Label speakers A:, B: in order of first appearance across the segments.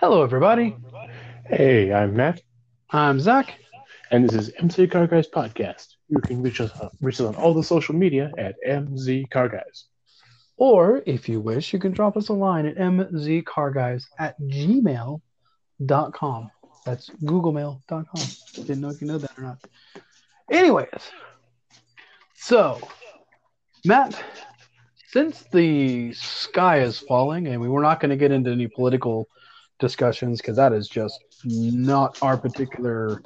A: Hello, everybody.
B: Hey, I'm Matt,
A: I'm Zach.
B: and this is MZ Car Guys Podcast. You can reach us, reach us on all the social media at MZ Car Guys.
A: Or if you wish, you can drop us a line at mzcarguys at gmail.com. That's googlemail.com. Didn't know if you know that or not. Anyways, so, Matt, since the sky is falling, and we were not going to get into any political discussions because that is just not our particular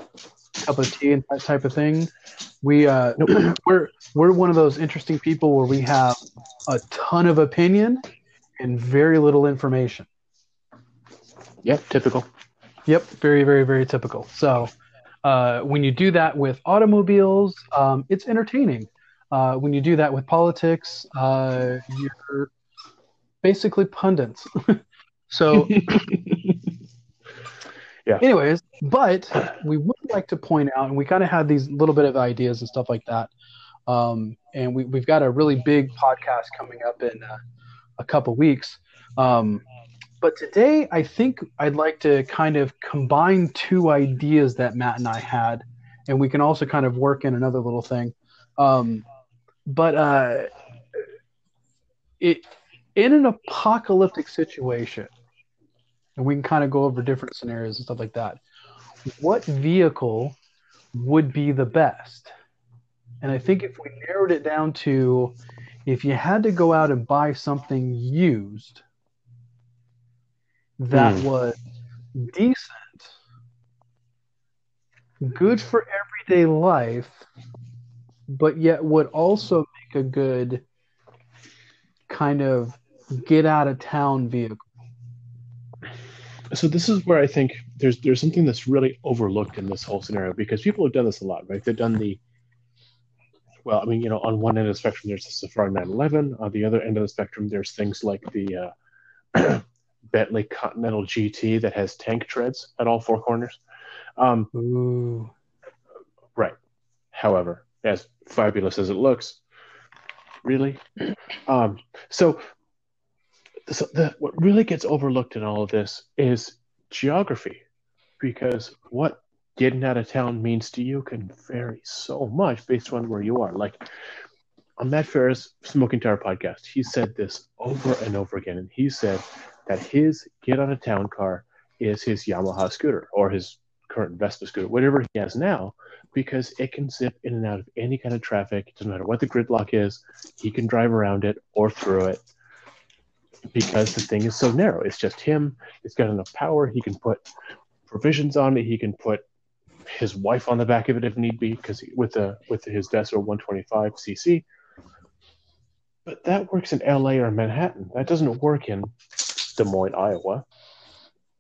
A: cup of tea and that type of thing. We uh, we're we're one of those interesting people where we have a ton of opinion and very little information.
B: Yeah, typical.
A: Yep, very very very typical. So uh, when you do that with automobiles, um, it's entertaining. Uh, when you do that with politics, uh, you're basically pundits. so
B: Yeah.
A: anyways but we would like to point out and we kind of had these little bit of ideas and stuff like that um, and we, we've got a really big podcast coming up in uh, a couple weeks um, but today i think i'd like to kind of combine two ideas that matt and i had and we can also kind of work in another little thing um, but uh, it in an apocalyptic situation and we can kind of go over different scenarios and stuff like that. What vehicle would be the best? And I think if we narrowed it down to if you had to go out and buy something used that
B: Hmm.
A: was decent, good for everyday life, but yet would also make a good kind of get out of town vehicle.
B: So this is where I think there's there's something that's really overlooked in this whole scenario because people have done this a lot, right? They've done the well, I mean, you know, on one end of the spectrum, there's the Safari 911. On the other end of the spectrum, there's things like the uh, Bentley Continental GT that has tank treads at all four corners. Um,
A: Ooh.
B: Right. However, as fabulous as it looks, really. Um, so, so the, what really gets overlooked in all of this is geography, because what getting out of town means to you can vary so much based on where you are. Like on Matt Farah Smoking Tire podcast, he said this over and over again, and he said that his get out of town car is his Yamaha scooter or his current Vespa scooter, whatever he has now, because it can zip in and out of any kind of traffic. It doesn't matter what the gridlock is, he can drive around it or through it because the thing is so narrow. It's just him. It's got enough power. He can put provisions on it. He can put his wife on the back of it if need be, because with the with his Desert 125 cc. But that works in LA or Manhattan. That doesn't work in Des Moines, Iowa,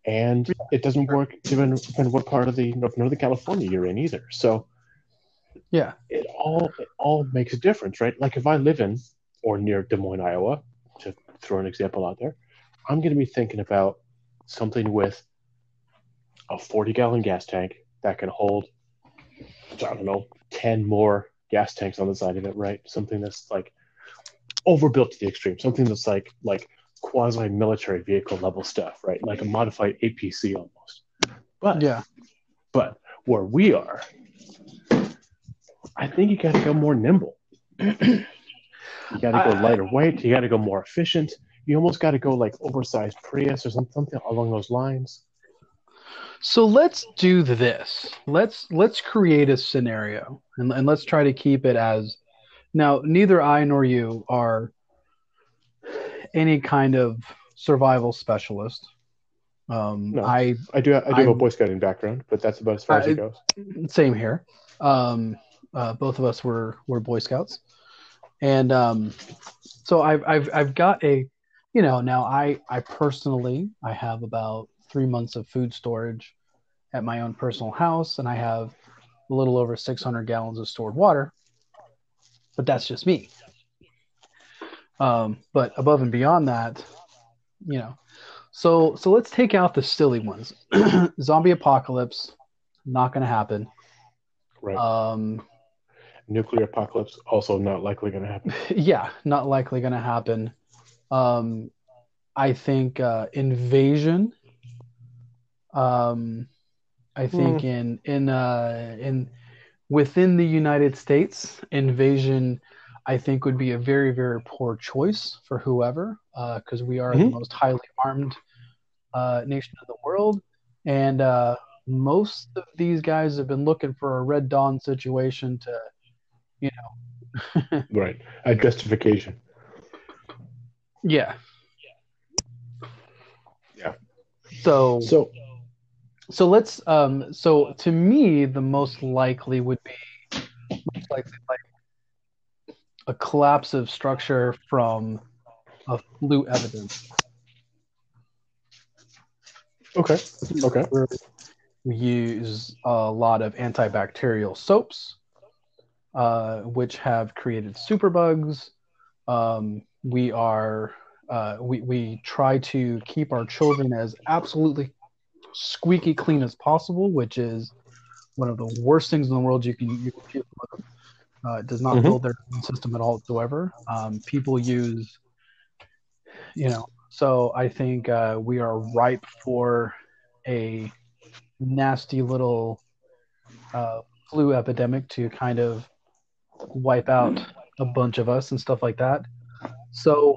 B: and it doesn't work even in what part of the of Northern California you're in either. So
A: Yeah.
B: it all it all makes a difference, right? Like if I live in or near Des Moines, Iowa, to throw an example out there, I'm going to be thinking about something with a 40 gallon gas tank that can hold, I don't know, 10 more gas tanks on the side of it, right? Something that's like overbuilt to the extreme, something that's like like quasi military vehicle level stuff, right? Like a modified APC almost. But
A: Yeah.
B: but where we are, I think you got to go more nimble. you got to go
A: I-
B: lighter weight. You got to go more efficient. You almost got to go like oversized Prius or something along those lines.
A: So let's do this. Let's let's create a scenario and, and let's try to keep it as now neither I nor you are any kind of survival specialist. Um
B: No.
A: I
B: I do. I do have a Boy Scouting background, but that's about as far as it goes.
A: same here. Um uh, both of us were were Boy Scouts. And um so I've I've I've got a you know, now I I personally I have about 3 months of food storage at my own personal house and I have a little over 600 gallons of stored water. But that's just me. Um but above and beyond that, you know. So so let's take out the silly ones. Zombie apocalypse not going to happen.
B: Right.
A: Um
B: Nuclear apocalypse also not likely going to happen.
A: yeah, not likely going to happen. Um, I think uh, invasion Um, I think in in uh, in within the United States, invasion, I think would be a very very poor choice for whoever, because we are the
B: Mhm.
A: most highly armed uh, nation in the world, and uh, most of these guys have been looking for a Red Dawn situation to, you know,
B: Right. A justification.
A: yeah.
B: Yeah.
A: So
B: So
A: So let's um so to me the most likely would be most likely like a collapse of structure from a flu evidence.
B: okay. Okay.
A: We use a lot of antibacterial soaps, uh, which have created superbugs. Um, we are uh, we we try to keep our children as absolutely squeaky clean as possible, which is one of the worst things in the world you can you can. Uh, it does not
B: Mhm.
A: build their immune system at all whatsoever. Um, people use, you know, so I think uh, we are ripe for a nasty little uh, flu epidemic to kind of wipe out a bunch of us and stuff like that. So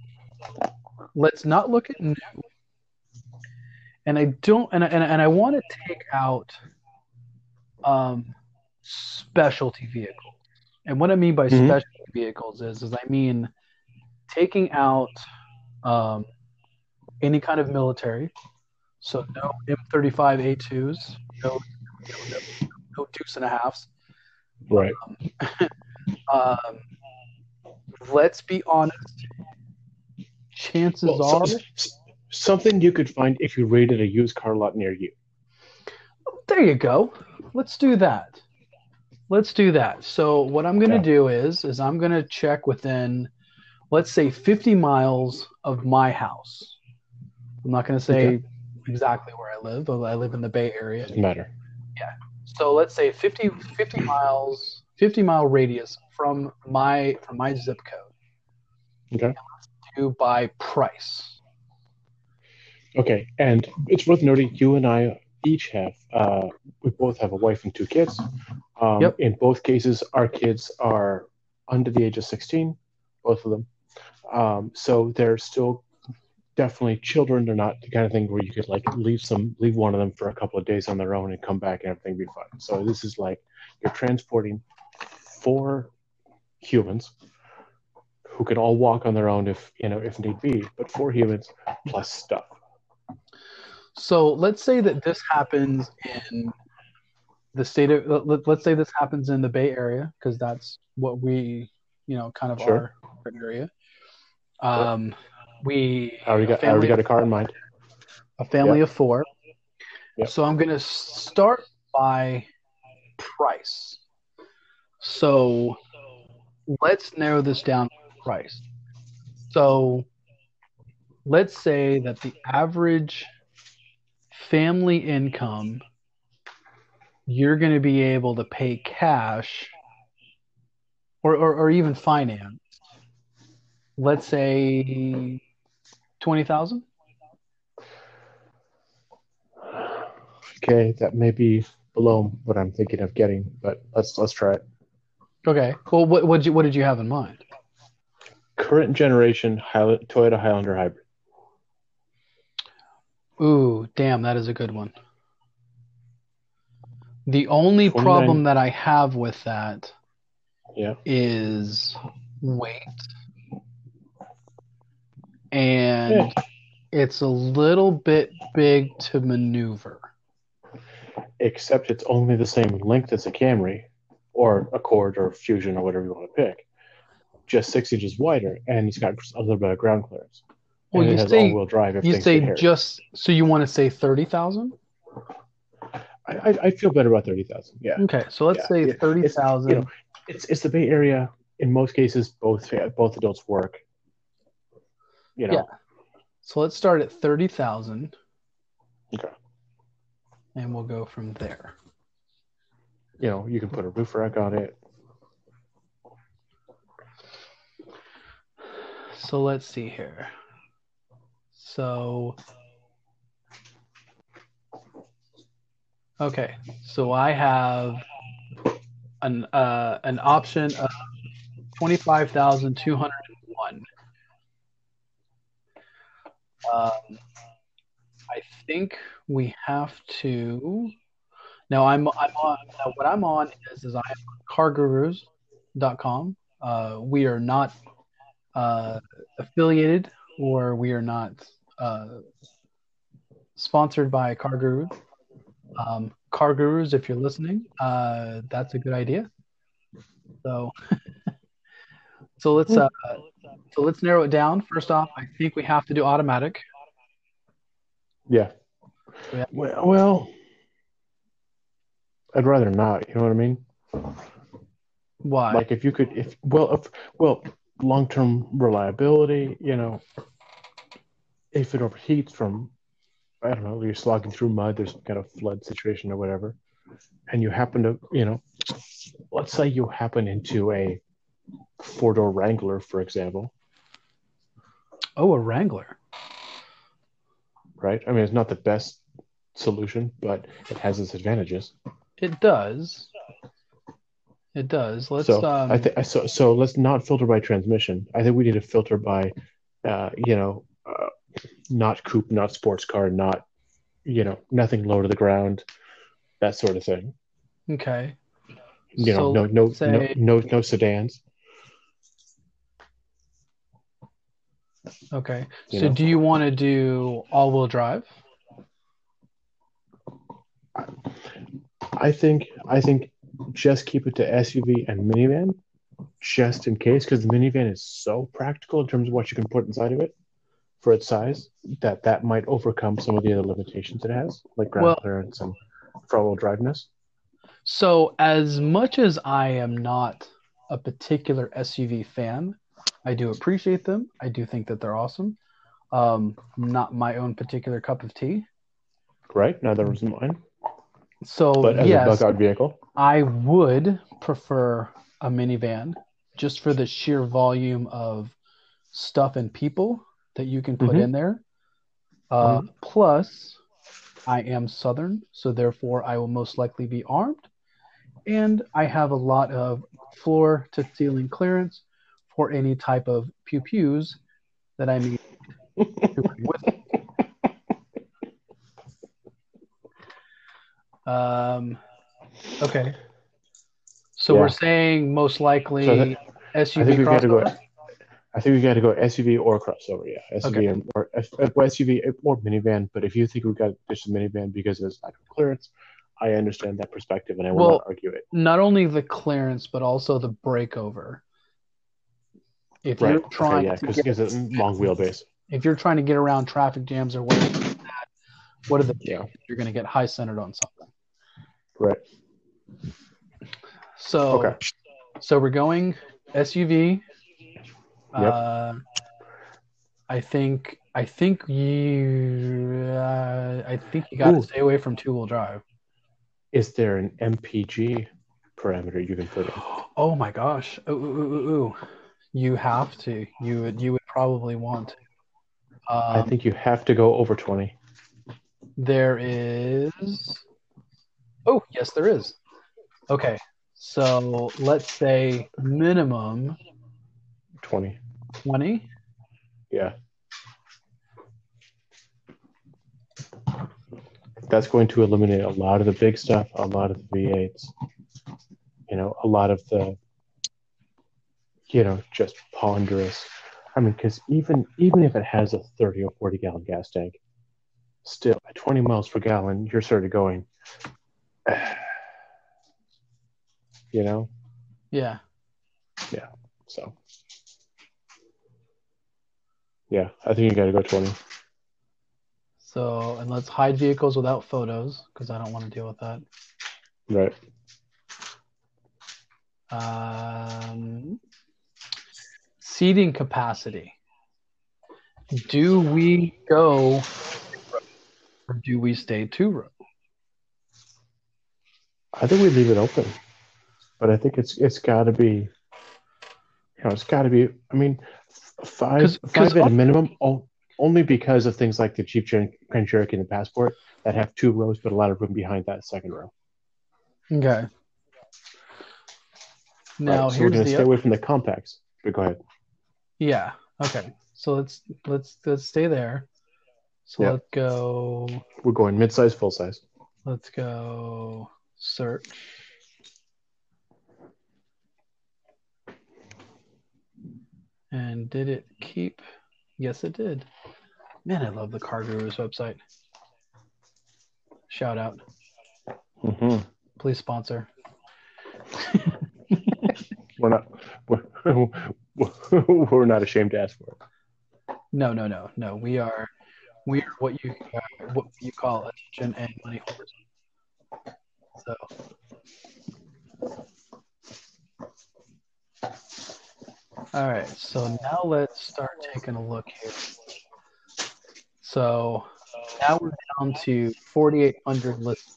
A: let's not look at new. And I don't, and I, and I, and I want to take out um, specialty vehicles. And what I mean by
B: Mhm.
A: specialty vehicles is, is I mean taking out um, any kind of military. So no M35 A2s, no, no, no deuce and a halves.
B: Right.
A: Um, Um, let's be honest. Chances
B: Well,
A: are,
B: something you could find if you raided a used car lot near you.
A: there you go. Let's do that. Let's do that. So what I'm going to
B: Yeah.
A: do is, is I'm going to check within, let's say, 50 miles of my house. I'm not going to say
B: Okay.
A: exactly where I live, but I live in the Bay Area.
B: Doesn't matter. Yeah.
A: So let's say 50, 50 miles, 50 mile radius from my from my zip code.
B: Okay.
A: To by price.
B: Okay, and it's worth noting you and I each have uh, we both have a wife and two kids. Um,
A: Yep.
B: In both cases, our kids are under the age of sixteen, both of them. Um, so they're still definitely children. They're not the kind of thing where you could like leave some leave one of them for a couple of days on their own and come back and everything be fine. So this is like you're transporting four humans who can all walk on their own if you know if need be, but four humans plus stuff.
A: So let's say that this happens in the state of let- let's say this happens in the Bay Area because that's what we you know kind of
B: Sure.
A: our area. Um, we
B: I already got, I already got a car in mind.
A: a family of four.
B: Yep.
A: So I'm going to start by price. So let's narrow this down price. So let's say that the average family income you're going to be able to pay cash or, or, or even finance. Let's say 20,000.
B: Okay, that may be below what I'm thinking of getting, but let's let's try it.
A: Okay. Well, what what did you what did you have in mind?
B: Current generation Highland, Toyota Highlander hybrid.
A: Ooh, damn, that is a good one. The only
B: 29.
A: problem that I have with that
B: Yeah.
A: is weight. And
B: Yeah.
A: it's a little bit big to maneuver.
B: Except it's only the same length as a Camry, or a Accord, or Fusion, or whatever you want to pick. Just six inches wider, and it's got a little bit of ground clearance.
A: Well,
B: and
A: you
B: it has
A: say
B: all-wheel drive.
A: You say just so you want to say 30,000?
B: I, I, I feel better about thirty thousand. Yeah,
A: Okay, so let's
B: Yeah,
A: say
B: yeah.
A: 30,000.
B: you know, it's it's the Bay Area. In most cases, both both adults work. You know,
A: Yeah. So let's start at 30,000
B: Okay.
A: and we'll go from there.
B: You know, you can put a roof rack on it.
A: So let's see here. So Okay, so I have an uh, an option of twenty five thousand two hundred one. Um, I think we have to. Now I'm I'm on. Now what I'm on is is I'm on CarGurus.com. Uh, we are not uh, affiliated or we are not uh, sponsored by Car Gurus. Um, Car Gurus, if you're listening, uh, that's a good idea. So, so let's uh, so let's narrow it down. First off, I think we have to do automatic.
B: Yeah.
A: Yeah.
B: Well, well, I'd rather not. You know what I mean?
A: Why?
B: Like if you could, if well, if, well, long-term reliability. You know, if it overheats from, I don't know, you're slogging through mud. There's some kind of flood situation or whatever, and you happen to, you know, let's say you happen into a four-door Wrangler, for example,
A: oh, a Wrangler.
B: right? I mean, it's not the best solution, but it has its advantages.
A: It does. It does. Let's.
B: so
A: um,
B: I think so. So let's not filter by transmission. I think we need to filter by, uh, you know, uh, not coupe, not sports car, not, you know, nothing low to the ground, that sort of thing.
A: okay.
B: You know,
A: So
B: no, no,
A: say-
B: no, no, no sedans.
A: Okay.
B: You
A: so
B: know.
A: do you want to do all-wheel drive?
B: I think, I think, just keep it to SUV and minivan, just in case, because the minivan is so practical in terms of what you can put inside of it for its size that that might overcome some of the other limitations it has, like ground
A: Well-
B: clearance and front-wheel driveness.
A: So, as much as I am not a particular SUV fan, I do appreciate them. I do think that they're awesome. Um, not my own particular cup of tea.
B: Right? Neither was mine.
A: So,
B: But as a
A: yes,
B: bug out vehicle,
A: I would prefer a minivan just for the sheer volume of stuff and people that you can put
B: Mhm.
A: in there. Uh, Plus, I am Southern, so therefore I will most likely be armed. And I have a lot of floor to ceiling clearance for any type of pew pews that I need to bring with Um, okay. So
B: Yeah.
A: we're saying most likely
B: So that-
A: SUV
B: I think we got to go.
A: crossover?
B: I think we got to go SUV or crossover. Yeah, SUV
A: Okay.
B: or, or well, SUV or minivan. But if you think we got just a minivan because of its lack of clearance, I understand that perspective and I will
A: Well-
B: not argue it.
A: Not only the clearance, but also the breakover. If
B: Right?
A: you're trying
B: okay, yeah,
A: to
B: because
A: get,
B: it's a long wheelbase.
A: if you're trying to get around traffic jams or whatever what are the
B: Yeah.
A: you're going to get high centered on something.
B: Right.
A: So
B: Okay.
A: so we're going SUV.
B: Yep.
A: Uh, I think I think you uh, I think you got to stay away from two wheel drive.
B: Is there an MPG parameter you can put in?
A: Oh my gosh! Ooh, ooh, ooh, ooh. You have to. You would. You would probably want to.
B: I
A: Um,
B: think you have to go over twenty.
A: there is. Oh yes, there is. Okay, so let's say minimum
B: Twenty.
A: twenty.
B: Yeah. That's going to eliminate a lot of the big stuff, a lot of the V8s, you know, a lot of the, you know, just ponderous. I mean, because even even if it has a 30 or 40 gallon gas tank, still at 20 miles per gallon, you're sort of going, you know,
A: Yeah. Yeah.
B: So. Yeah, I think you got to go 20.
A: So and let's hide vehicles without photos because I don't want to deal with that.
B: Right.
A: Um, seating capacity. Do we go or do we stay two row?
B: I think we leave it open, but I think it's it's got to be, you know, it's got to be. I mean, five
A: 'Cause- 'cause
B: five at
A: al-
B: a minimum. Oh, only because of things like the Jeep Grand Cherokee and the Passport that have two rows, but a lot of room behind that second row.
A: Okay. Now
B: Right, so we're going to
A: the
B: stay away from the compacts. But go ahead.
A: yeah. Okay. So let's let's let's stay there. So
B: Yeah.
A: let's go.
B: We're going mid-size, full-size.
A: Let's go search. And did it keep? Yes, it did. Man, I love the Car Gurus website. Shout out.
B: hmm
A: Please sponsor.
B: We're not. We're, we're not ashamed to ask for it.
A: No, no, no, no. We are, we are what you uh, what you call attention and money holders. So, all right. So now let's start taking a look here. So now we're down to 4,800 listings.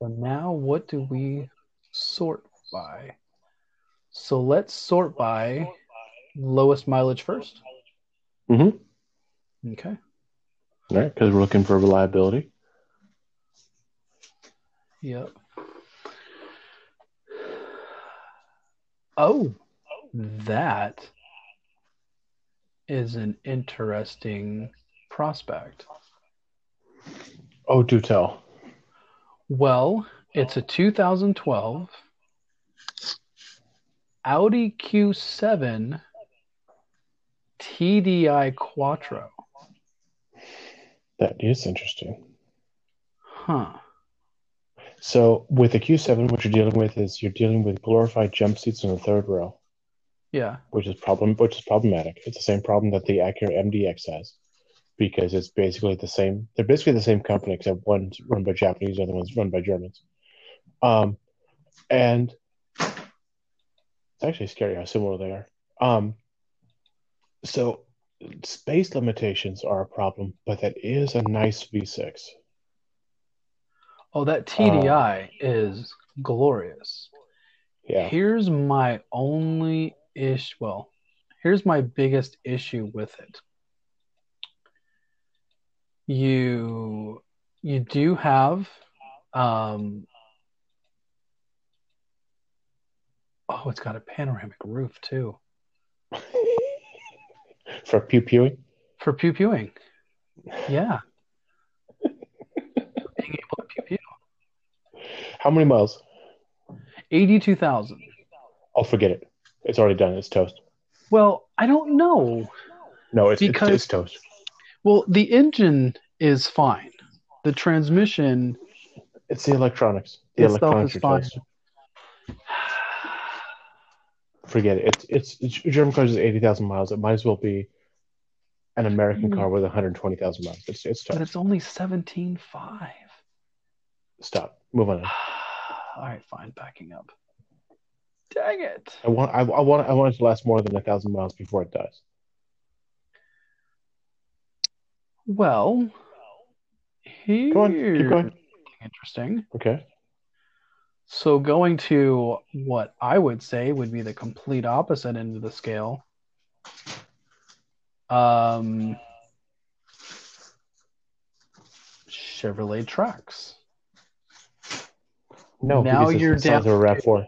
A: So now what do we sort by? So let's sort by lowest mileage first.
B: Mm-hmm.
A: Okay.
B: All right, because we're looking for reliability.
A: Yep. Oh, that is an interesting prospect.
B: Oh, do tell.
A: Well, it's a 2012 Audi Q7 TDI Quattro.
B: That is interesting.
A: Huh.
B: So with the Q7, what you're dealing with is you're dealing with glorified jump seats in the third row,
A: Yeah.
B: which is problem, which is problematic. It's the same problem that the Acura MDX has, because it's basically the same. They're basically the same company, except one's run by Japanese, the other one's run by Germans. Um, and it's actually scary how similar they are. Um, so space limitations are a problem, but that is a nice V6.
A: Oh, that TDI is glorious.
B: Yeah.
A: Here's my only issue. Well, here's my biggest issue with it. You you do have um oh it's got a panoramic roof too
B: For pew pewing.
A: for pew pewing. Yeah. Being able to pew pew.
B: How many miles?
A: Eighty-two thousand.
B: I'll forget it. It's already done. It's toast.
A: Well, I don't know.
B: No, it's,
A: Because-
B: it's, it's toast.
A: Well, the engine is fine. The transmission
B: It's the electronics. The electronics
A: is fine.
B: toast. Forget it. It's, it's, German cars is eighty thousand miles. It might as well be an American
A: Mm.
B: car with one hundred twenty thousand miles. It's it's
A: but it's only seventeen five.
B: Stop. Move on.
A: All right, fine, backing up. Dang it.
B: I want I, I want I want it to last more than a thousand miles before it dies.
A: Well, here's
B: Go on. Keep going.
A: interesting.
B: Okay.
A: So going to what I would say would be the complete opposite end of the scale. Um, Chevrolet Trax.
B: No.
A: Now you're
B: the
A: down
B: of a Rav Four.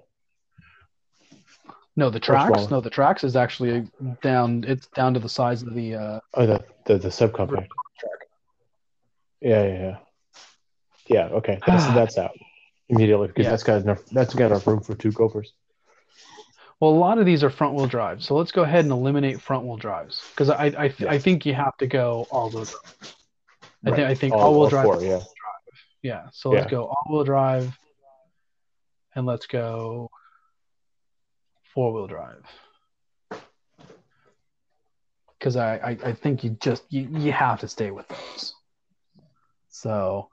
A: No, the
B: Trax.
A: No, the Trax is actually down. It's down to the size of the. Uh,
B: Oh, the the, the subcompact. Yeah, yeah, yeah. Yeah. Okay. That's that's out immediately because
A: Yeah.
B: that's got enough. That's got enough room for two gophers.
A: well, a lot of these are front wheel drive. So let's go ahead and eliminate front wheel drives because I I, th- I think you have to go all wheel drive. I think I think all wheel drive.
B: Four, yeah.
A: Yeah. So let's go all wheel drive, and let's go four wheel drive. Because I, I I think you just you, you have to stay with those. So.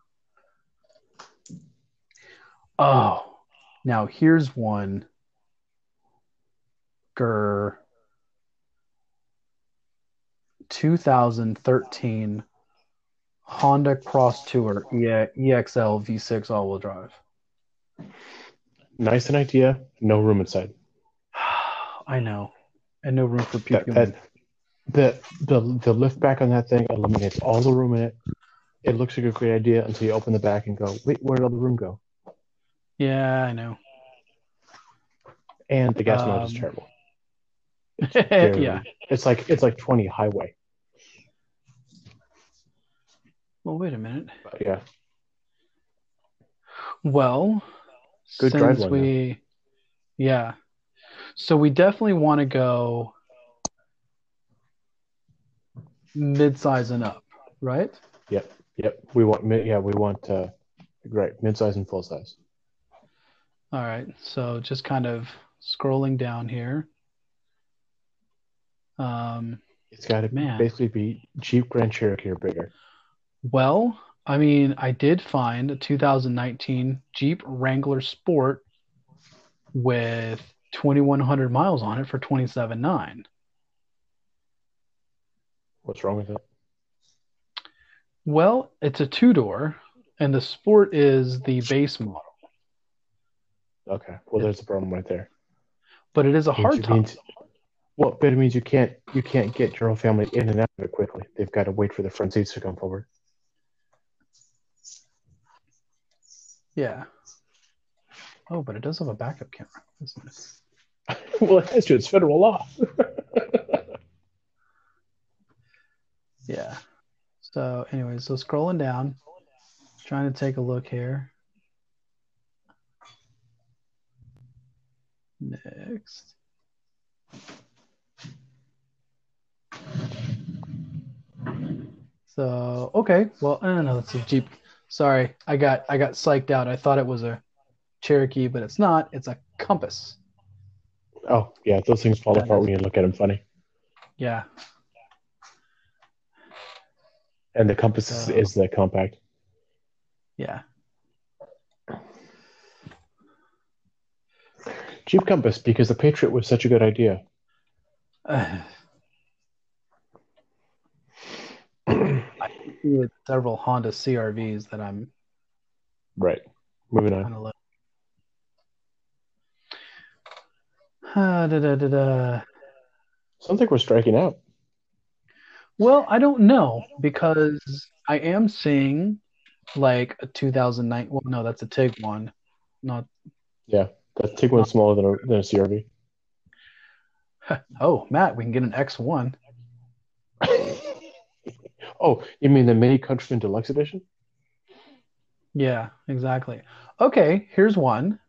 A: Oh, now here's one. Grr. 2013 Honda Cross Tour EXL V6 all wheel drive.
B: Nice an idea. No room inside.
A: I know. And no room for
B: That,
A: puking.
B: that the the the lift back on that thing eliminates all the room in it. It looks like a great idea until you open the back and go, wait, where did all the room go?
A: Yeah, I know.
B: And the gas mileage is
A: Um,
B: terrible. Very-
A: yeah.
B: It's like it's like 20 highway.
A: Well, wait a minute.
B: But yeah.
A: Well,
B: Good
A: since we, yeah, so we definitely want to go mid-size and up, right?
B: Yep. Yep. We want mid yeah, we want uh right, mid-size and full size.
A: All right. So just kind of scrolling down here. Um,
B: It's got to basically be Jeep Grand Cherokee or bigger.
A: well, I mean, I did find a 2019 Jeep Wrangler Sport with 2,100 miles on it for 27.9.
B: What's wrong with it?
A: Well, it's a two-door, and the Sport is the base model,
B: Okay. Well, there's the problem right there.
A: but it is a
B: Means you-
A: hardtop.
B: means- well, but it means you can't you can't get your whole family in and out of it quickly. They've got to wait for the front seats to come forward.
A: Yeah. Oh, but it does have a backup camera. doesn't it?
B: well, it has to. It's federal law.
A: Yeah. So, anyway, so scrolling down, trying to take a look here. Next. So, okay. Well, I don't know. It's a Jeep. Sorry, I got I got psyched out. I thought it was a Cherokee, but it's not. It's a Compass.
B: oh, yeah. Those things fall
A: That
B: apart
A: is-
B: when you look at them funny.
A: Yeah.
B: And the Compass is, is the compact.
A: Yeah.
B: Jeep Compass because the Patriot was such a good idea.
A: Uh, I see with several Honda CRVs that I'm
B: Right. Moving on.
A: Ah, da, da, da, da.
B: Sounds like we're striking out.
A: Well, I don't know because I am seeing like a 2009. Well, no, that's a Tiguan. Not.
B: Yeah. That Tiguan's smaller than a, than a CRV.
A: Oh, Matt, we can get an X1.
B: Oh, you mean the Mini Countryman Deluxe Edition?
A: Yeah, exactly. Okay, here's one.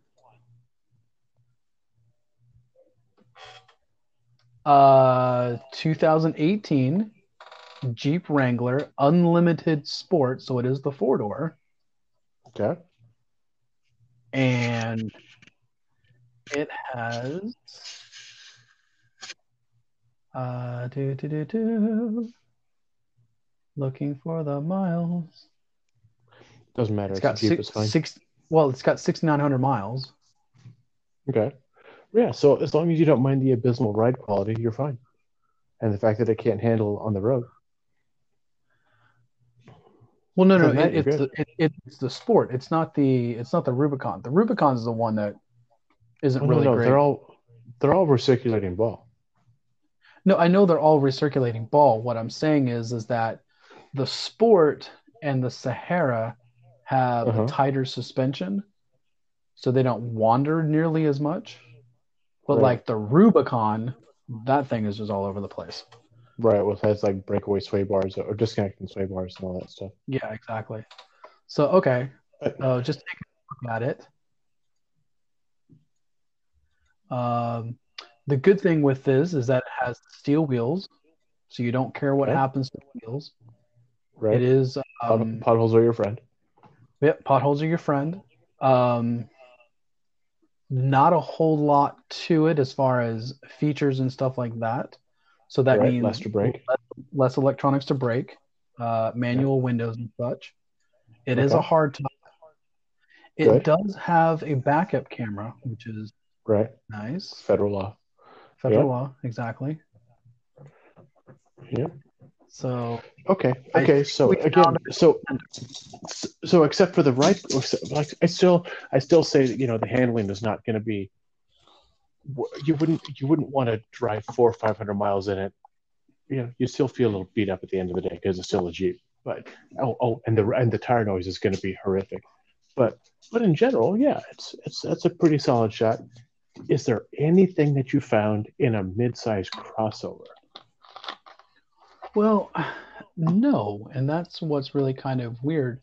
A: Uh, 2018 Jeep Wrangler Unlimited Sport, so it is the four door,
B: Okay.
A: and it has uh do do do do looking for the miles.
B: Doesn't matter.
A: It's
B: It's,
A: got six, six well, it's got 6,900 miles.
B: Okay. Yeah. So as long as you don't mind the abysmal ride quality, you're fine. And the fact that it can't handle on the road.
A: Well, no, no, it, it's the, it, it's the sport. It's not the it's not the Rubicon. The Rubicon is the one that isn't
B: Oh,
A: really
B: no, no,
A: great.
B: they're all they're all recirculating ball.
A: No, I know they're all recirculating ball. What I'm saying is is that the sport and the Sahara have
B: Uh-huh.
A: a tighter suspension, so they don't wander nearly as much. But
B: Right.
A: like the Rubicon, that thing is just all over the place.
B: Right. Well, it has like breakaway sway bars or disconnecting sway bars and all that stuff.
A: Yeah, exactly. So okay, so just take a look at it. Um, the good thing with this is that it has steel wheels, so you don't care what
B: Okay.
A: happens to the wheels.
B: Right.
A: It is um,
B: potholes are your friend.
A: Yep, potholes are your friend. Um, not a whole lot to it as far as features and stuff like that. So that
B: right.
A: means
B: Less to break.
A: less electronics to break, uh, manual windows and such. It is
B: Okay.
A: a hard top. It
B: Good.
A: does have a backup camera, which is
B: Right.
A: nice.
B: Federal law.
A: Federal
B: Yeah.
A: law, exactly.
B: Yeah.
A: So
B: Okay. Okay. So again, so so except for the right, like I still I still say that you know the handling is not going to be. You wouldn't you wouldn't want to drive four or five hundred miles in it you know you still feel a little beat up at the end of the day because it's still a Jeep. But oh oh, and the and the tire noise is going to be horrific. But but in general, yeah, it's it's that's a pretty solid shot. Is there anything that you found in a mid-size crossover?
A: Well, no, and that's what's really kind of weird.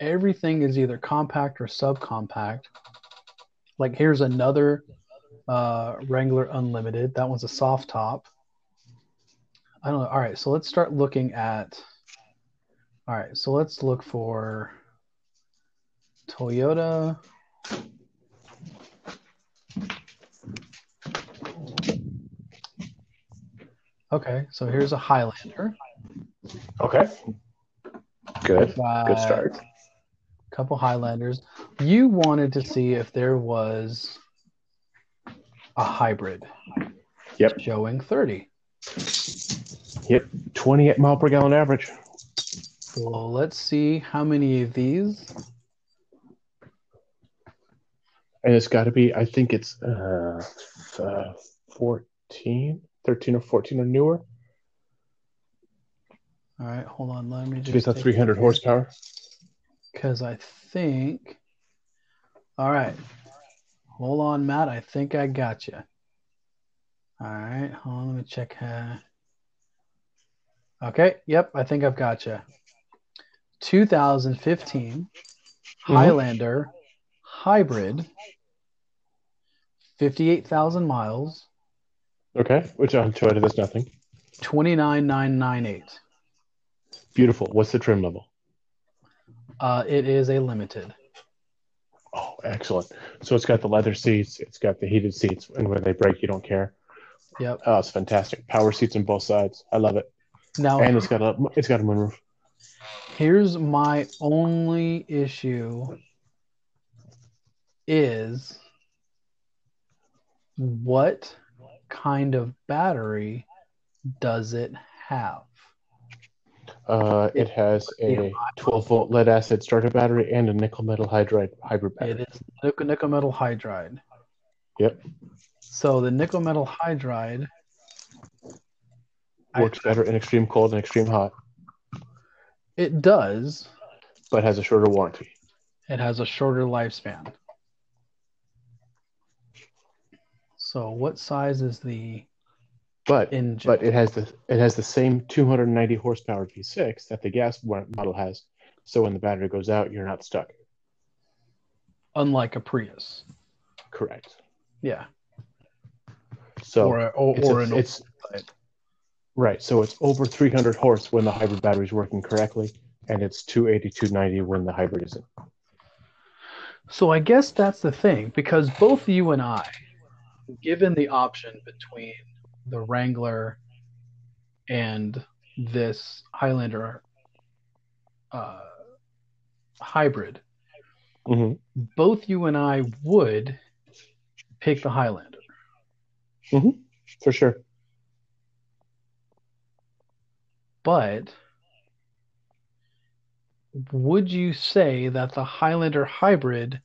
A: Everything is either compact or subcompact. Like here's another uh, Wrangler Unlimited. That one's a soft top. I don't know. All right, so let's start looking at. All right, so let's look for Toyota. Okay, so here's a Highlander.
B: Okay. Good. Good start.
A: A couple Highlanders. You wanted to see if there was a hybrid.
B: Yep.
A: Showing 30.
B: Yep. 28 mile per gallon average.
A: Well, let's see how many of these.
B: And it's got to be, I think it's uh, uh, 14, 13 or 14 or newer.
A: All right, hold on. Let me
B: It's
A: just.
B: got 300 horsepower.
A: Because I think. All right. Hold on, Matt. I think I got you. All right. Hold on. Let me check. Uh... Okay. Yep. I think I've got you. 2015 Highlander hybrid, 58,000 miles,
B: Okay. Which on Toyota, there's nothing.
A: 29998.
B: Beautiful. What's the trim level?
A: Uh, it is a limited.
B: Oh, excellent. So it's got the leather seats, it's got the heated seats, and when they break, you don't care.
A: Yep.
B: Oh, it's fantastic. Power seats on both sides. I love it.
A: Now,
B: And it's got a it's got a moonroof.
A: here's my only issue is what kind of battery does it have?
B: Uh, it has a 12 volt lead acid starter battery and a nickel metal hydride hybrid battery.
A: It is nickel, nickel metal hydride.
B: Yep.
A: So the nickel metal hydride I-
B: Works better in extreme cold and extreme hot,
A: it does.
B: but has a shorter warranty.
A: It has a shorter lifespan. So what size is the
B: But
A: engine?
B: but it has the it has the same 290 horsepower V6 that the gas model has. So when the battery goes out, you're not stuck.
A: unlike a Prius.
B: Correct.
A: Yeah.
B: So
A: or a, or,
B: it's,
A: or an
B: it's right. So it's over 300 horse when the hybrid battery is working correctly, and it's 280 290 when the hybrid isn't.
A: So I guess that's the thing because both you and I, given the option between the Wrangler and this Highlander uh, hybrid,
B: Mhm.
A: both you and I would pick the Highlander.
B: For sure.
A: But would you say that the Highlander hybrid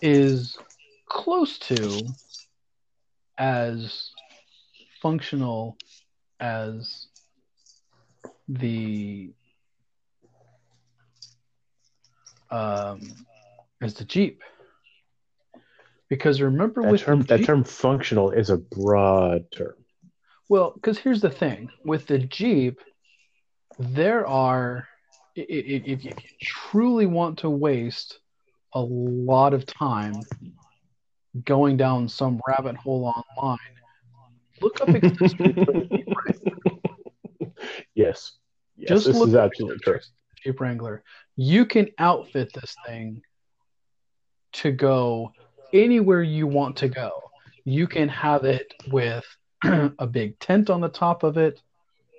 A: is close to as functional as the um, as the Jeep? Because remember
B: That
A: with
B: term
A: the
B: that term functional is a broad term.
A: Well, because here's the thing with the Jeep, there are, if you truly want to waste a lot of time going down some rabbit hole online, look up accessories for the Jeep Wrangler.
B: Yes. Yes,
A: Just
B: this
A: look
B: is absolutely true.
A: Jeep Wrangler. You can outfit this thing to go anywhere you want to go. You can have it with a big tent on the top of it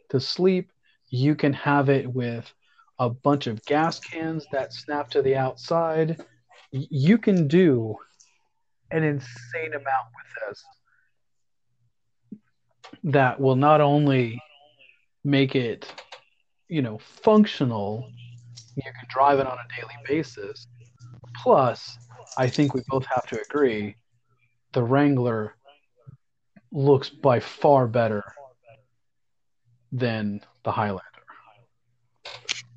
A: to sleep. You can have it with a bunch of gas cans that snap to the outside. You can do an insane amount with this that will not only make it, you know, functional, you can drive it on a daily basis. Plus, I think we both have to agree the Wrangler looks by far better than the Highlander.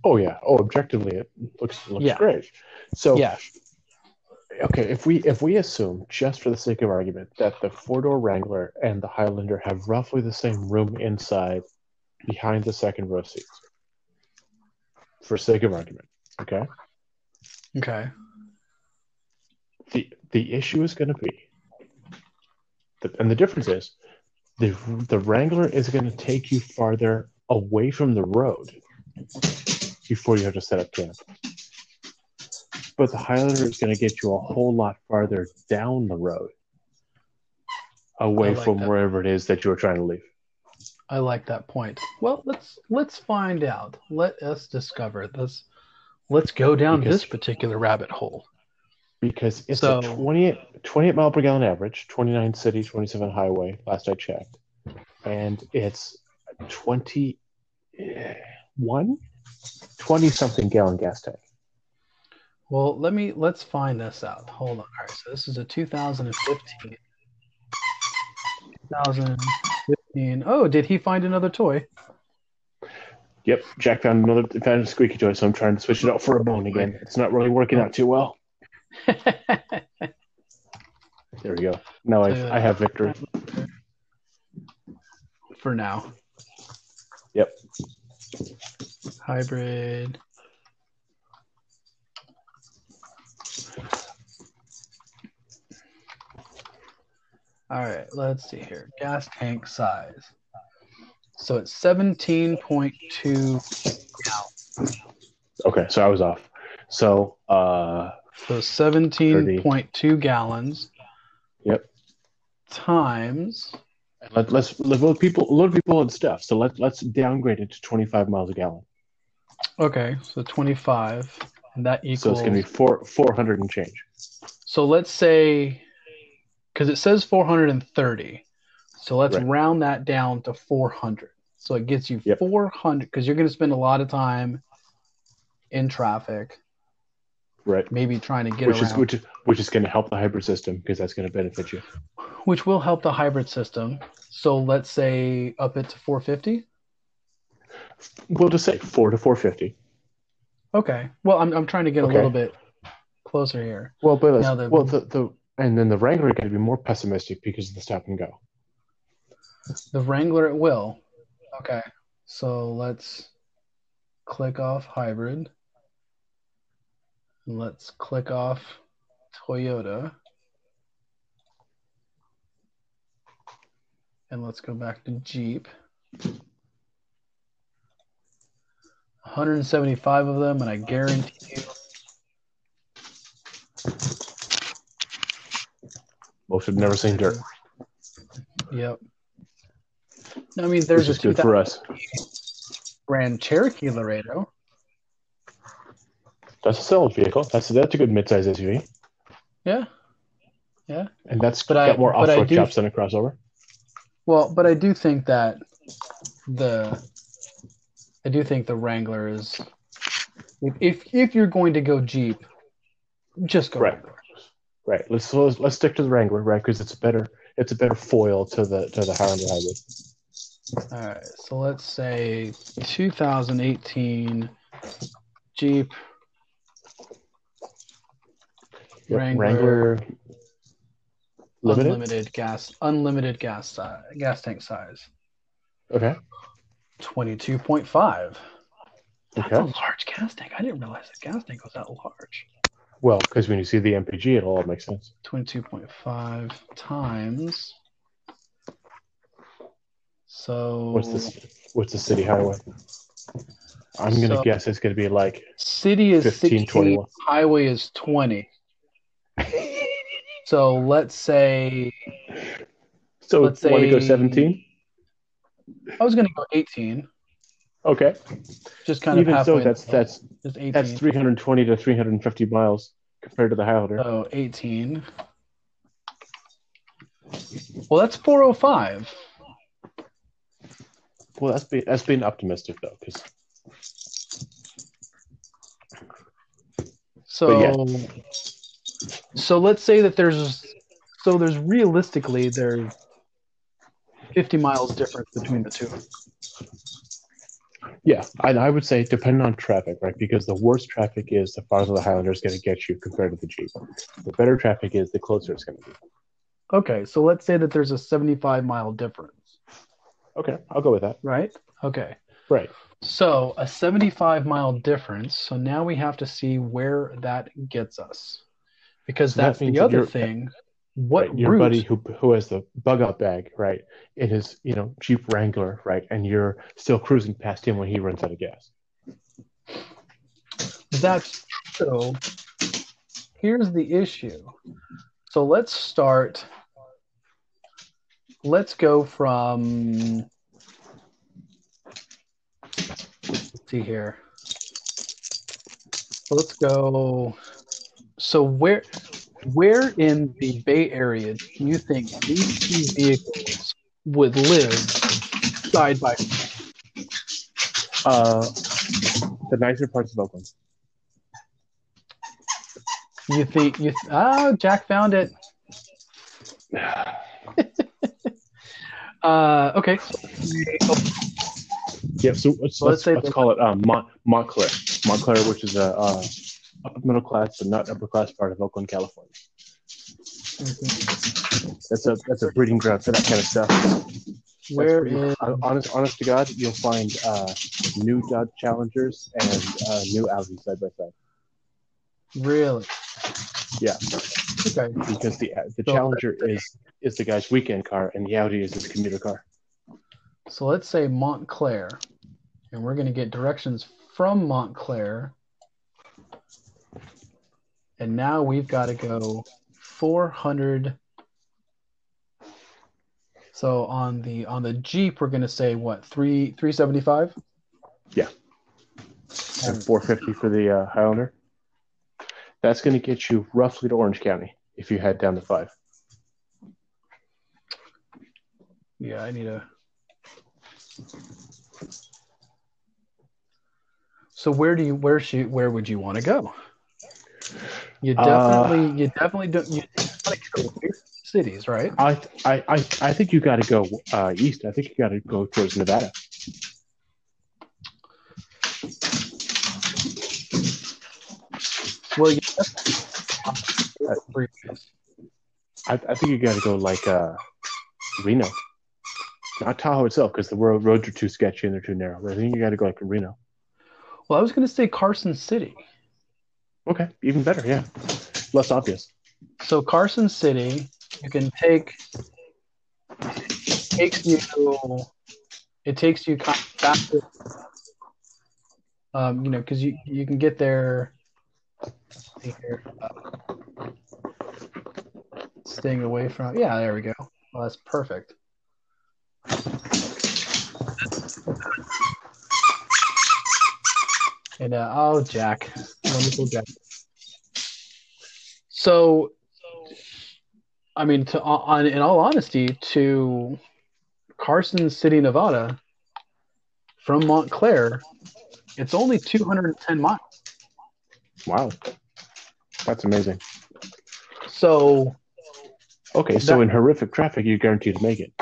B: Oh yeah. Oh, objectively, it looks looks
A: Yeah.
B: great. So
A: Yeah.
B: Okay, if we if we assume just for the sake of argument that the four door Wrangler and the Highlander have roughly the same room inside, behind the second row seats, for sake of argument, okay.
A: Okay.
B: the the issue is going to be the, and the difference is the the wrangler is going to take you farther away from the road before you have to set up camp but the highlander is going to get you a whole lot farther down the road away
A: like
B: from
A: that.
B: wherever it is that you're trying to leave
A: I like that point. Well, let's let's find out. Let us discover this. Let's go down
B: Because-
A: this particular rabbit hole.
B: because it's
A: So-
B: a 28, 28 mile per gallon average 29 city 27 highway last i checked and it's 21 20 eh, something gallon gas tank
A: Well, let me let's find this out. Hold on. All right, so this is a 2015. 2015. Oh, did he find another toy?
B: Yep, Jack found another found a squeaky toy, so I'm trying to switch it out for a bone again. It's not really working out too well. There we go. Now I I have victory.
A: For now.
B: Yep.
A: Hybrid. All right, let's see here. Gas tank size. So it's 17.2 gallons.
B: Okay, so I was off. So uh
A: So 17.2 gallons.
B: Yep.
A: Times.
B: let, let's let load people load of people and stuff. So let let's downgrade it to 25 miles a gallon.
A: Okay, so 25. And that equals.
B: So it's gonna be four 400 and change.
A: So let's say, because it says 430. So let's
B: Right.
A: round that down to 400. So it gets you
B: Yep.
A: 400 because you're going to spend a lot of time in traffic,
B: Right.
A: maybe trying to get
B: Which
A: around,
B: is which is which is gonna help the hybrid system because that's gonna benefit you.
A: which will help the hybrid system. So let's say up it to 450.
B: We'll just say four to 450.
A: Okay. Well, I'm, I'm trying to get
B: Okay.
A: a little bit closer here.
B: Well, but
A: Now the-
B: well the, the and then the Wrangler to be more pessimistic because of the stop and go.
A: The Wrangler it will. Okay. So let's click off hybrid. Let's click off Toyota. And let's go back to Jeep. 175 of them, and I guarantee you
B: Most have never seen dirt.
A: Yep. I mean, there's
B: Which
A: a
B: is good for us.
A: Grand Cherokee Laredo.
B: That's a solid vehicle. That's that's a good midsize SUV,
A: Yeah. Yeah.
B: And that's
A: But I-
B: got more
A: I
B: off-road
A: do-
B: chops than a crossover.
A: Well, but I do think that the I do think the Wrangler is if if, if you're going to go Jeep, just go
B: Right.
A: Wrangler.
B: Right. Let's let's, let's stick to the Wrangler, right? Because it's a better it's a better foil to the to the Highlander hybrid.
A: All right, so let's say 2018 Jeep
B: Yep,
A: Wrangler,
B: Wrangler limited.
A: unlimited gas unlimited gas size, gas tank size
B: Okay.
A: 22.5. That's
B: Okay.
A: a large gas tank. I didn't realize the gas tank was that large.
B: Well, because when you see the MPG, it'll all make sense.
A: 22.5 times. So
B: What's this? What's the city highway? I'm gonna
A: So-
B: guess it's gonna be like
A: city is
B: 15,
A: 16,
B: 21.
A: highway is 20. So let's say
B: So
A: Let's
B: want to go 17?
A: I was going to go 18,
B: Okay.
A: just kind of
B: Even
A: so,
B: that's that's that's 320 to 350 miles compared to the Highlander.
A: So 18. Well, that's 405.
B: Well, that's being that's being optimistic though, because
A: So yeah. so let's say that there's so there's realistically there's 50 miles difference between the two.
B: Yeah, and I would say depending on traffic, right? Because the worse traffic is, the farther the Highlander is going to get you compared to the Jeep. The better traffic is, the closer it's going to be.
A: Okay, so let's say that there's a 75 mile difference,
B: Okay, I'll go with that.
A: right? Okay.
B: Right.
A: So a 75 mile difference. So now we have to see where that gets us. Because
B: So that
A: that's
B: means
A: the other thing. What
B: right. Your
A: route?
B: buddy who who has the bug out bag, right, in his you know Jeep Wrangler, right, and you're still cruising past him when he runs out of gas.
A: That's true. Here's the issue. So let's start. Let's go from. Let's see here. Let's go. So where, where in the Bay Area do you think these two vehicles would live side by side?
B: Uh, the nicer parts of Oakland.
A: You think you? Oh, Jack found it. Uh, okay.
B: Yeah, so let's,
A: So let's
B: let's,
A: say
B: let's call it um, Mont, Montclair. Montclair, which is a uh, upper middle class but not upper class part of Oakland, California. That's a that's a breeding ground for that kind of stuff.
A: Where
B: hon- honest honest to God, you'll find uh, new Dodge Challengers and uh, new Audi side by side
A: really?
B: Yeah.
A: Okay.
B: because the the
A: So-
B: Challenger is is the guy's weekend car and the Audi is his commuter car.
A: So let's say Montclair, and we're going to get directions from Montclair. And now we've got to go 400. So on the on the Jeep, we're going to say what three 375.
B: yeah And 450 for the uh, Highlander. That's going to get you roughly to Orange County if you head down to five.
A: Yeah, I need a. So where do you where should where would you want to go? You
B: Uh,
A: definitely you definitely don't you want to go to cities, right?
B: I I I, I think you got to go uh, east. I think you got to go towards Nevada.
A: Well, you
B: I, I think you got to go like uh, Reno, not Tahoe itself, because the road, roads are too sketchy and they're too narrow. But I think you got to go like Reno.
A: well, I was going to say Carson City.
B: Okay, even better. Yeah, less obvious.
A: So Carson City, you can take takes you it takes you kind of faster. Um, you know, because you you can get there. here, uh, staying away from. Yeah, there we go. Well, that's perfect. And uh, oh, Jack, wonderful Jack. So, I mean, to on in all honesty, to Carson City, Nevada, from Montclair, it's only 210 miles.
B: Wow, that's amazing.
A: So,
B: Okay, so
A: That-
B: in horrific traffic, you're guaranteed to make it.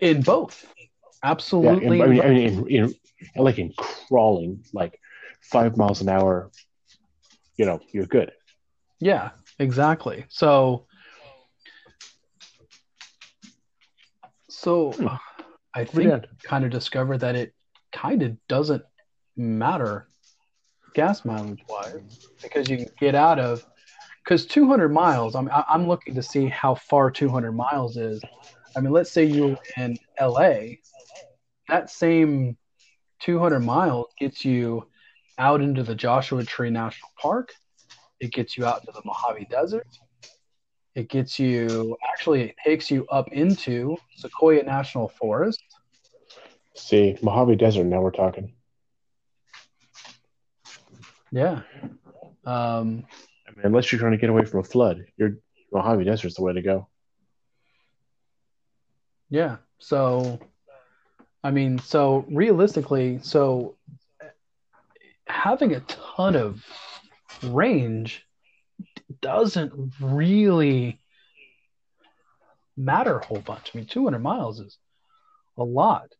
A: in both,
B: Yeah,
A: absolutely.
B: in, I mean, I mean, in, in like in crawling, like five miles an hour, you know, you're good.
A: Yeah, exactly. So, so
B: Hmm.
A: I think kind of discovered that it kind of doesn't matter gas mileage wise because you can get out of because 200 miles. I'm I'm looking to see how far 200 miles is. I mean, let's say you're in LA, that same 200 miles gets you out into the Joshua Tree National Park. It gets you out into the Mojave Desert. It gets you actually it takes you up into Sequoia National Forest.
B: See, Mojave Desert. Now we're talking.
A: Yeah. Um,
B: I mean, unless you're trying to get away from a flood, your Mojave Desert's the way to go.
A: yeah. So, I mean, so realistically, so having a ton of range doesn't really matter a whole bunch. I mean, 200 miles is a lot.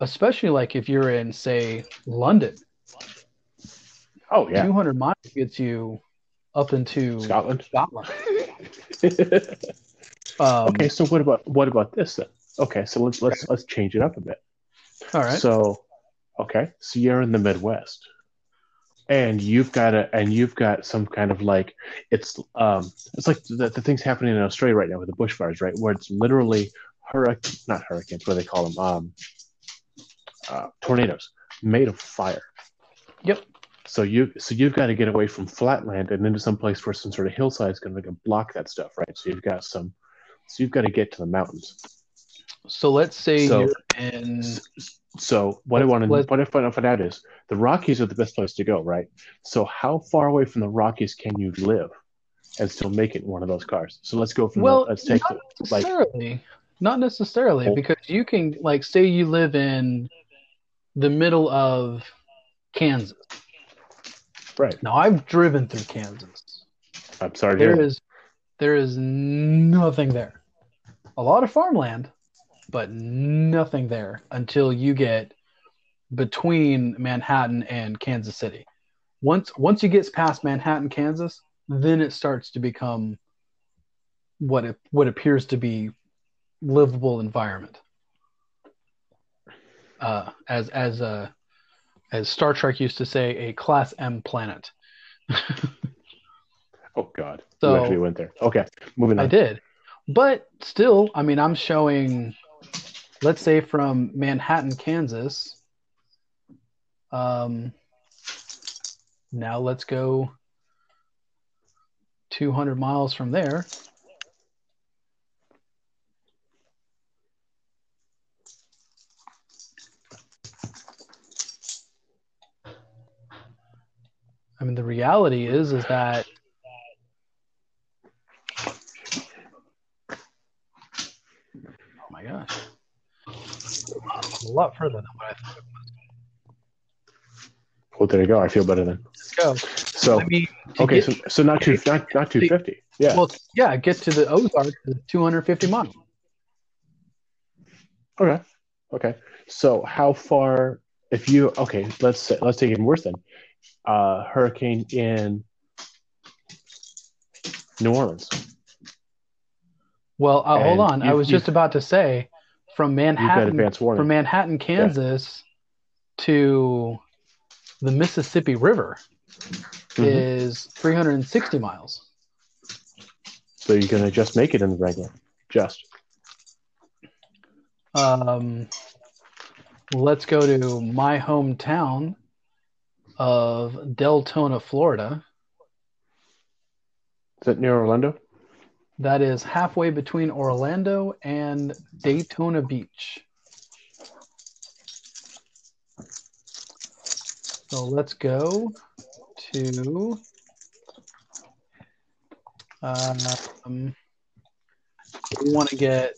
A: especially like if you're in say London.
B: Oh yeah,
A: 200 miles gets you up into
B: Scotland.
A: Scotland. Um,
B: okay, so what about what about this then? Okay, so let's let's let's change it up a bit.
A: All right.
B: So, okay, so you're in the Midwest, and you've got a and you've got some kind of like it's um it's like the, the things happening in Australia right now with the bushfires, right? Where it's literally hurricane, not hurricanes, what do they call them? Um, uh, tornadoes made of fire.
A: Yep.
B: So you so you've got to get away from flatland and into some place where some sort of hillside is going to block that stuff, right? So you've got some, so you've got to get to the mountains.
A: So let's say
B: So-
A: you're in.
B: So what I want to
A: Let's-
B: what I find out is the Rockies are the best place to go, right? So how far away from the Rockies can you live and still make it in one of those cars? So let's go from
A: Well,
B: the, let's take
A: not
B: the, like
A: necessarily. Not necessarily,
B: Oh.
A: because you can like say you live in the middle of Kansas.
B: right.
A: Now I've driven through Kansas.
B: I'm sorry.
A: There is there is nothing there. A lot of farmland, but nothing there until you get between Manhattan and Kansas City. Once once you get past Manhattan, Kansas, then it starts to become what it, what appears to be livable environment. Uh, as as a as Star Trek used to say, a Class M planet.
B: Oh God.
A: So-
B: you actually went there. Okay, moving on.
A: I did. But still, I mean, I'm showing, let's say from Manhattan, Kansas. Um, now let's go 200 miles from there. I mean, the reality is, is that Oh my gosh. A lot further than what I thought it was.
B: Well, there you go. I feel better then.
A: Let's go.
B: So
A: I mean,
B: okay,
A: get-
B: so so not two not not two fifty. Yeah.
A: well, yeah, get to the Ozarks is 250 miles.
B: Okay. Okay. So how far if you okay, let's say, let's take it even worse then. Uh hurricane in New Orleans.
A: Well, uh, hold on. I was
B: you-
A: just about to say from Manhattan from Manhattan, Kansas to the Mississippi River
B: Mhm.
A: is 360 miles.
B: So you're gonna just make it in the regular. Just.
A: Um, let's go to my hometown of Deltona, Florida.
B: Is that near Orlando?
A: That is halfway between Orlando and Daytona Beach. So let's go to um, we want to get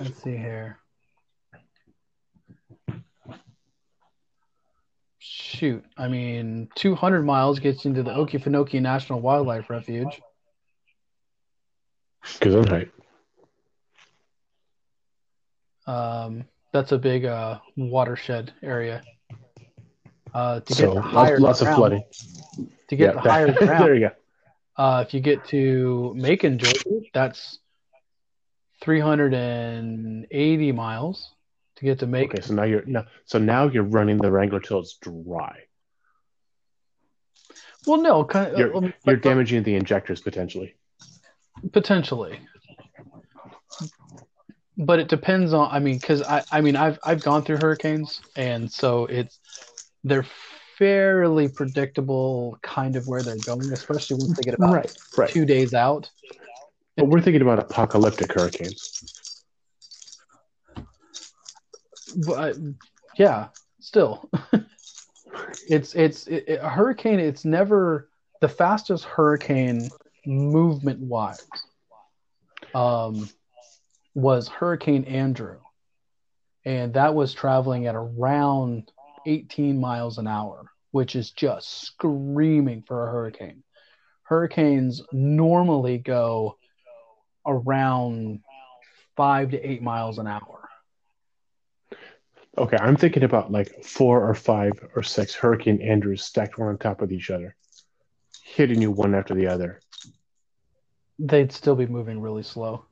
A: let's see here. Shoot, I mean, 200 miles gets you into the Okefenokee National Wildlife Refuge.
B: Height.
A: Um, that's a big uh, watershed area. Uh, to
B: So
A: get the higher
B: lots, lots of flooding.
A: To get the
B: that-
A: higher ground,
B: there you go.
A: uh, if you get to Macon, Georgia, that's 380 miles to get to make.
B: Okay, so now you're no, so now you're running the Wrangler till it's dry.
A: Well, no, kind of,
B: You're
A: um,
B: you're damaging the injectors potentially.
A: potentially, but it depends on. I mean, because I, I mean, I've I've gone through hurricanes, and so it's they're fairly predictable, kind of where they're going, especially once they get about
B: Right, right.
A: two days out.
B: But we're thinking about apocalyptic hurricanes.
A: But yeah, still, it's it's it, it- a hurricane. It's never the fastest hurricane movement wise. Um, was Hurricane Andrew, and that was traveling at around 18 miles an hour, which is just screaming for a hurricane. Hurricanes normally go around five to eight miles an hour.
B: Okay, I'm thinking about like four or five or six Hurricane Andrews stacked one on top of each other, hitting you one after the other.
A: They'd still be moving really slow.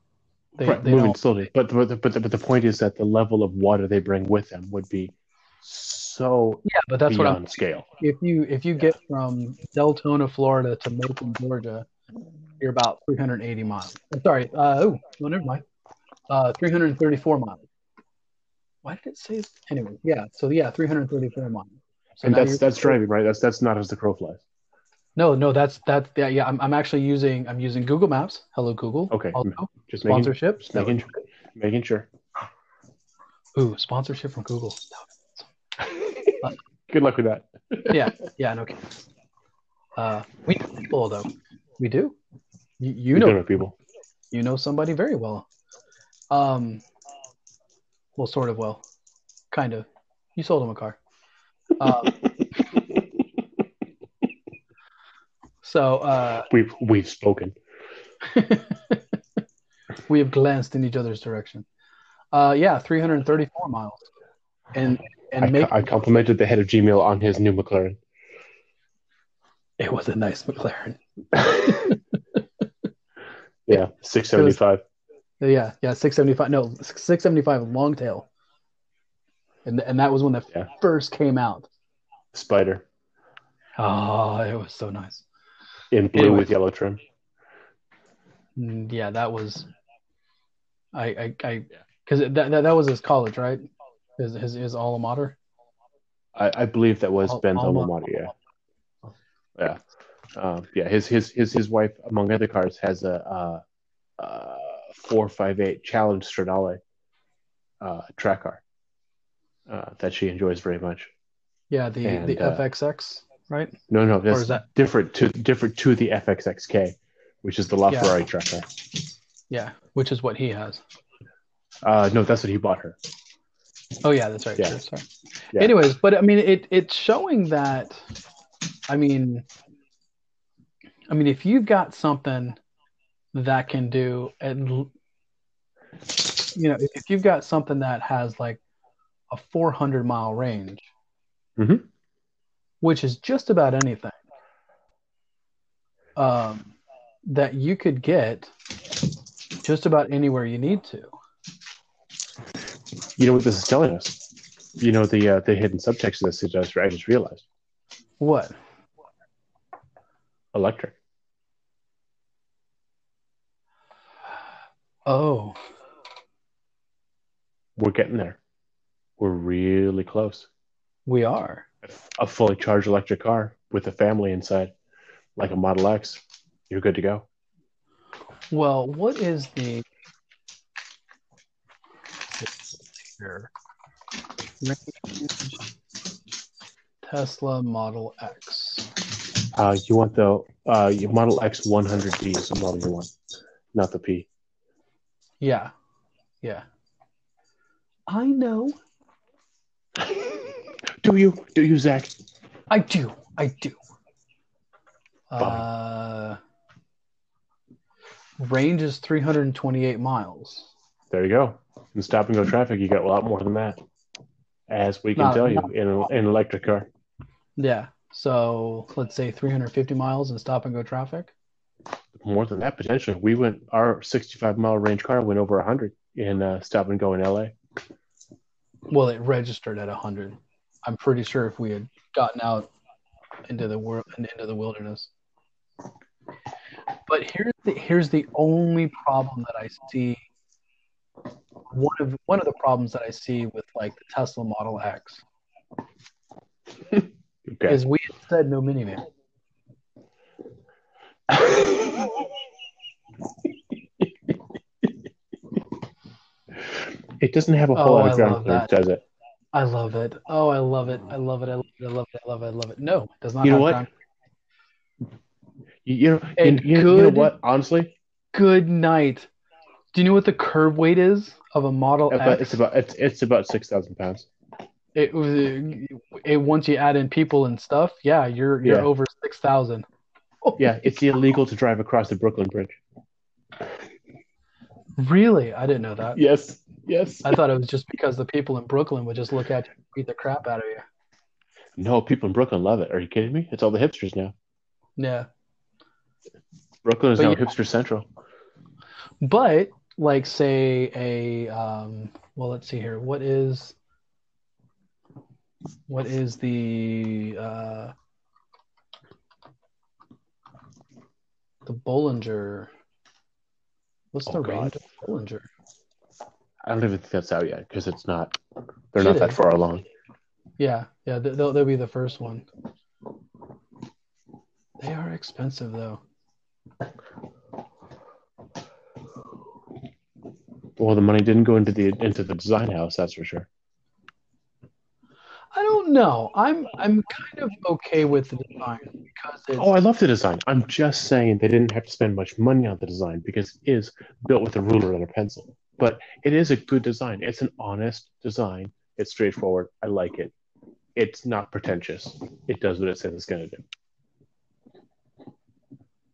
A: They,
B: right,
A: they
B: moving
A: don't-
B: slowly. But but the, but, the, but the point is that the level of water they bring with them would be so
A: Yeah, but that's what I'm.
B: scale.
A: If you if you get from Deltona, Florida to Macon, Georgia, you're about 380 miles. I'm sorry. Uh, oh, never mind. Uh, 334 miles. Why did it say? Anyway, yeah. So yeah, 334 miles. So
B: and that's that's driving, right? That's that's not as the crow flies.
A: No, no, that's that's yeah, yeah. I'm, I'm actually using I'm using Google Maps. Hello, Google.
B: Okay,
A: Also,
B: Just making, just making, making sure.
A: Ooh, sponsorship from Google.
B: Good luck with that.
A: yeah, yeah, no kidding. Uh, we know people though. We do. You, you
B: We
A: know,
B: people.
A: you know somebody very well. Um, well, sort of well, kind of. You sold him a car. Um, so uh,
B: We've we've spoken.
A: we have glanced in each other's direction. Uh, yeah, 334 miles, and and
B: I,
A: make
B: I complimented the head of Gmail on his new McLaren.
A: it was a nice McLaren.
B: Yeah, six seventy five.
A: Yeah, yeah, 675. No, 675 long tail. And and that was when that
B: Yeah.
A: first came out.
B: Spider
A: Oh, it was so nice.
B: in blue
A: Anyway.
B: with yellow trim.
A: Mm, Yeah, that was. I I I because that, that that was his college, right? His his his alma mater.
B: I, I believe that was
A: Al-
B: Ben's alma
A: alma-
B: mater. Yeah, yeah, um, yeah. His his his his wife, among other cars, has a uh, uh, four five eight Challenge Stradale uh, track car uh, that she enjoys very much.
A: Yeah, the
B: And,
A: the
B: uh,
A: FXX, right?
B: No, no, that's
A: is that-
B: different to different to the FXXK, which is the
A: Yeah.
B: LaFerrari track car.
A: Yeah, which is what he has.
B: Uh, no, that's what he bought her.
A: Oh yeah, that's right.
B: Yeah.
A: Sure, sorry.
B: Yeah.
A: Anyways, but I mean, it it's showing that. I mean, I mean, if you've got something that can do, and you know, if, you've got something that has like a 400 mile range,
B: Mhm.
A: which is just about anything, um, that you could get just about anywhere you need to.
B: You know what this is telling us? You know the uh, the hidden subtext of this. I just, I just realized
A: What?
B: electric.
A: Oh,
B: We're getting there. We're really close.
A: we are.
B: A fully charged electric car with a family inside, like a Model X. You're good to go.
A: Well, what is the here. Tesla Model X?
B: Uh, you want the uh, your Model X 100D is the model you want, not the P.
A: Yeah, yeah. I know.
B: Do you? Do you, Zach?
A: I do. I do. Uh, range is 328 miles.
B: There you go. In stop and go traffic, you got a lot more than that, as we can
A: Not-
B: tell you
A: not-
B: in, a- in an electric car.
A: Yeah. So let's say 350 miles in stop and go traffic.
B: More than that, potentially. We went our 65 mile range car went over 100 in uh, stop and go in LA.
A: Well, it registered at 100. I'm pretty sure if we had gotten out into the world and into the wilderness. But here's the here's the only problem that I see. One of one of the problems that I see with like the Tesla Model X
B: Okay.
A: is we had said no minivan.
B: It doesn't have a whole
A: Oh,
B: lot of ground clearance, does it?
A: I love it. Oh, I love it. I love it. I love it. I love it. I love it. I love it. It. No, it does not
B: You know
A: have
B: what? You, you know,
A: And
B: you- you know what? Honestly,
A: Good night. Do you know what the curb weight is of a Model
B: it's
A: X?
B: about, it's about it's, it's about six thousand pounds.
A: it was it once you add in people and stuff yeah you're you're
B: Yeah.
A: over 6000
B: Yeah, it's illegal to drive across the Brooklyn Bridge.
A: Really? I didn't know that.
B: Yes, yes.
A: I thought it was just because the people in Brooklyn would just look at you and beat the crap out of you.
B: No, people in Brooklyn love it. Are you kidding me? It's all the hipsters now.
A: Yeah.
B: Brooklyn is
A: But
B: now
A: yeah.
B: hipster central.
A: But like say a um well let's see here. What is what is the uh the Bollinger what's
B: Oh,
A: the
B: God.
A: range of Bollinger?
B: I don't even think that's out yet because it's not. They're not that far along.
A: Yeah, yeah, they'll they'll be the first one. They are expensive though.
B: Well, the money didn't go into the into the design house, that's for sure.
A: I don't know. I'm I'm kind of okay with the design because it's
B: Oh, I love the design. I'm just saying they didn't have to spend much money on the design because it is built with a ruler and a pencil. But it is a good design. It's an honest design. It's straightforward. I like it. It's not pretentious. It does what it says it's going to do.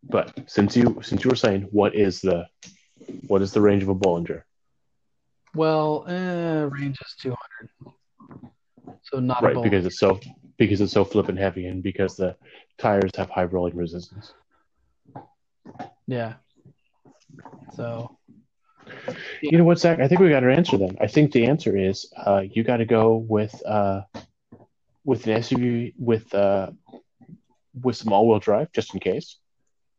B: But since you since you were saying what is the what is the range of a Bollinger?
A: well, eh, range is 200. So not
B: Right, because it's so because it's so flippin' heavy and because the tires have high rolling resistance.
A: Yeah. So
B: You know what, Zach? I think we got our answer then. I think the answer is uh, you got to go with uh, with an SUV with uh, with some all wheel drive just in case.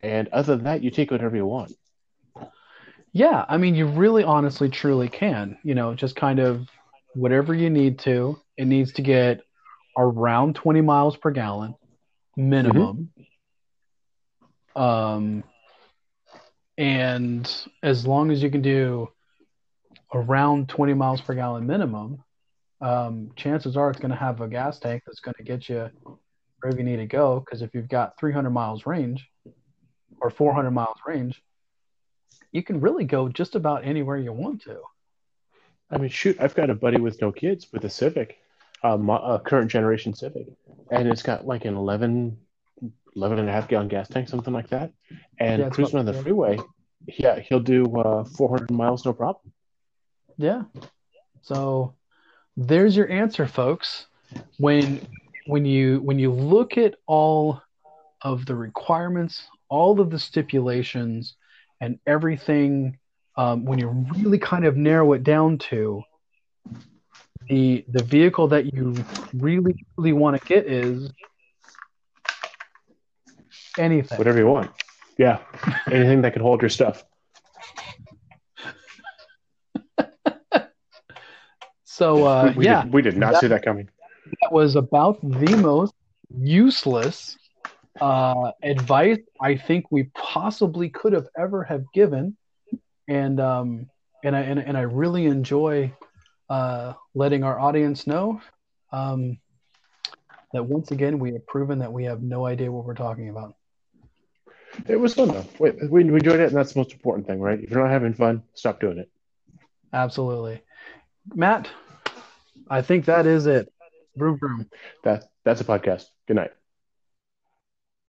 B: And other than that, you take whatever you want.
A: yeah, I mean, you really, honestly, truly can. You know, just kind of whatever you need to. It needs to get around 20 miles per gallon minimum. Um, and as long as you can do around 20 miles per gallon minimum, um, chances are it's going to have a gas tank that's going to get you wherever you need to go. Because if you've got 300 miles range or 400 miles range, you can really go just about anywhere you want to.
B: I mean, shoot, I've got a buddy with no kids with a Civic, a, a current generation Civic, and it's got like an 11, 11 and a half gallon gas tank, something like that. And
A: Yeah,
B: cruising on the freeway, yeah, he'll do uh, 400 miles, no problem.
A: Yeah. So there's your answer, folks. When when you when you look at all of the requirements, all of the stipulations, and everything, um, when you really kind of narrow it down to the the vehicle that you really really want to get is anything.
B: Whatever you want. Yeah, anything that can hold your stuff.
A: So uh,
B: we,
A: yeah,
B: did, we did not
A: That-
B: see that coming.
A: that was about the most useless uh, advice I think we possibly could have ever have given, and um, and I and, and I really enjoy uh, letting our audience know um, that once again we have proven that we have no idea what we're talking about.
B: It was fun though. Wait, we, we enjoyed it, and that's the most important thing, right? If you're not having fun, stop doing it.
A: Absolutely, Matt. I think that is it. Vroom vroom.
B: That that's a podcast. Good night.